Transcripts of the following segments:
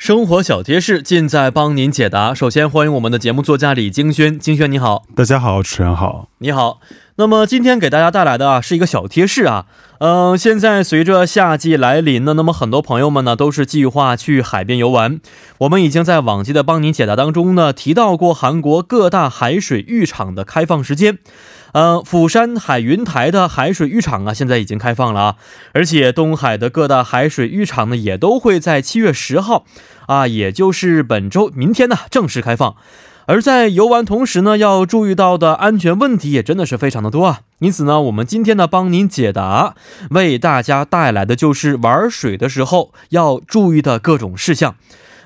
生活小贴士尽在帮您解答。首先欢迎我们的节目作家李京轩，京轩你好，大家好，主持人好，你好。那么今天给大家带来的啊是一个小贴士啊，嗯、现在随着夏季来临呢，那么很多朋友们呢都是计划去海边游玩。我们已经在往期的帮您解答当中呢提到过韩国各大海水浴场的开放时间。呃，釜山海云台的海水浴场啊，现在已经开放了啊，而且东海的各大海水浴场呢，也都会在七月十号，啊，也就是本周明天呢正式开放。而在游玩同时呢，要注意到的安全问题也真的是非常的多啊。因此呢，我们今天呢帮您解答，为大家带来的就是玩水的时候要注意的各种事项。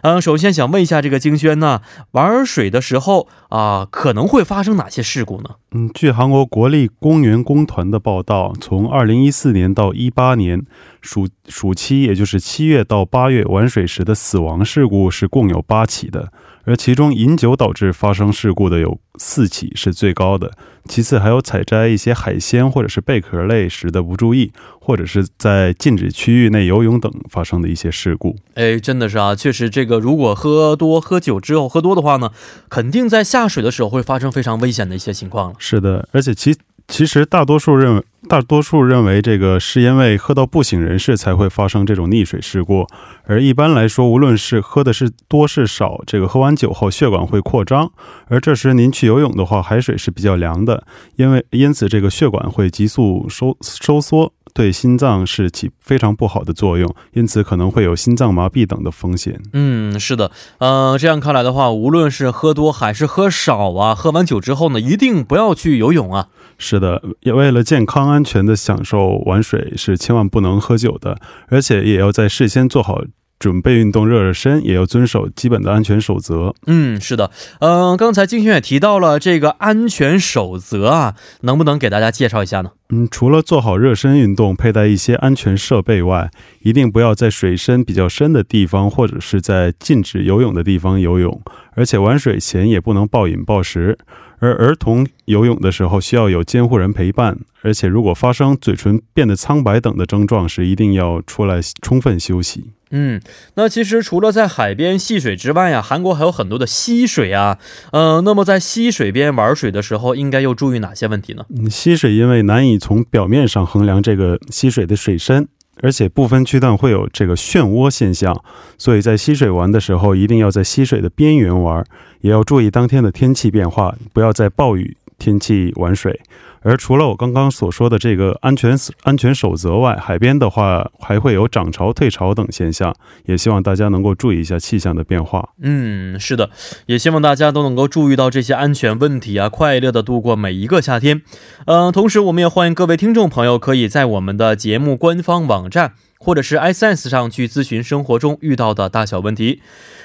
嗯，首先想问一下这个金轩呢，玩水的时候啊、可能会发生哪些事故呢？嗯，据韩国国立公园工团的报道，从二零一四年到一八年暑暑期，也就是七月到八月玩水时的死亡事故是共有八起的，而其中饮酒导致发生事故的有四起，是最高的。其次还有采摘一些海鲜或者是贝壳类时的不注意，或者是在禁止区域内游泳等发生的一些事故。哎，真的是啊，确实这个如果喝多喝酒之后喝多的话呢，肯定在下水的时候会发生非常危险的一些情况了。是的，而且其其实大多数认为，大多数认为这个是因为喝到不省人事才会发生这种溺水事故，而一般来说，无论是喝的是多是少，这个喝完酒后血管会扩张，而这时您去游泳的话，海水是比较凉的，因为因此这个血管会急速收收缩。对心脏是起非常不好的作用，因此可能会有心脏麻痹等的风险。嗯，是的，呃，这样看来的话，无论是喝多还是喝少啊，喝完酒之后呢，一定不要去游泳啊。是的，也为了健康安全的享受玩水，是千万不能喝酒的，而且也要在事先做好准备运动热热身，也要遵守基本的安全守则。嗯，是的，嗯、刚才金轩也提到了这个安全守则啊，能不能给大家介绍一下呢？嗯，除了做好热身运动，佩戴一些安全设备外，一定不要在水深比较深的地方，或者是在禁止游泳的地方游泳。而且玩水前也不能暴饮暴食。而儿童游泳的时候需要有监护人陪伴，而且如果发生嘴唇变得苍白等的症状时，一定要出来充分休息。嗯，那其实除了在海边戏水之外呀，韩国还有很多的溪水啊。呃，那么在溪水边玩水的时候，应该又注意哪些问题呢？嗯，溪水因为难以从表面上衡量这个溪水的水深，而且部分区段会有这个漩涡现象，所以在溪水玩的时候，一定要在溪水的边缘玩，也要注意当天的天气变化，不要在暴雨天气玩水。而除了我刚刚所说的这个安全安全守则外，海边的话还会有涨潮、退潮等现象，也希望大家能够注意一下气象的变化。嗯，是的，也希望大家都能够注意到这些安全问题啊，快乐的度过每一个夏天。嗯、同时我们也欢迎各位听众朋友可以在我们的节目官方网站或者是 iSense 上去咨询生活中遇到的大小问题。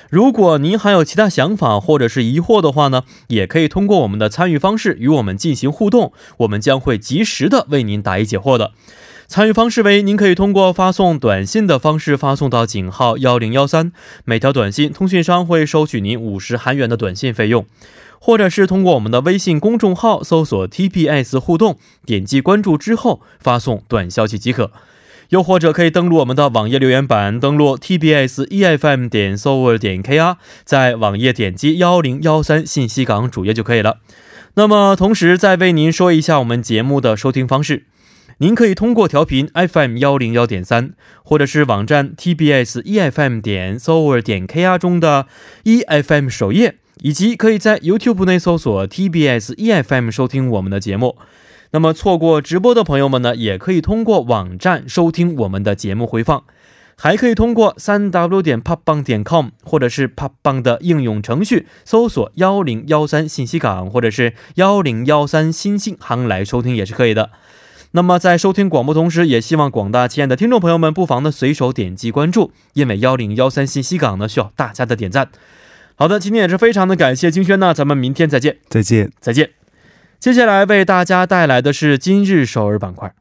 如果您还有其他想法或者是疑惑的话呢，也可以通过我们的参与方式与我们进行互动，我们将会及时的为您答疑解惑的。参与方式为：您可以通过发送短信的方式发送到井号幺零幺三，每条短信通讯商会收取您五十韩元的短信费用；或者是通过我们的微信公众号搜索 TPS 互动，点击关注之后发送短消息即可。又或者可以登录我们的网页留言板，登录 tbs efm 点 s o v e r 点 kr，在网页点击幺零幺三信息港主页就可以了。那么，同时再为您说一下我们节目的收听方式。您可以通过调频 FM 幺零幺点三，或者是网站 TBS EFM 点 s o v e r 点 KR 中的 EFM 首页，以及可以在 YouTube 内搜索 TBS EFM 收听我们的节目。那么错过直播的朋友们呢，也可以通过网站收听我们的节目回放，还可以通过三 w 点 popbang 点 com 或者是 popbang 的应用程序搜索幺零幺三信息港或者是幺零幺三新信行来收听也是可以的。那么在收听广播同时，也希望广大亲爱的听众朋友们不妨呢随手点击关注，因为幺零幺三信息港呢需要大家的点赞。好的，今天也是非常的感谢金轩呢，咱们明天再见，再见。再见。接下来为大家带来的是今日首尔板块。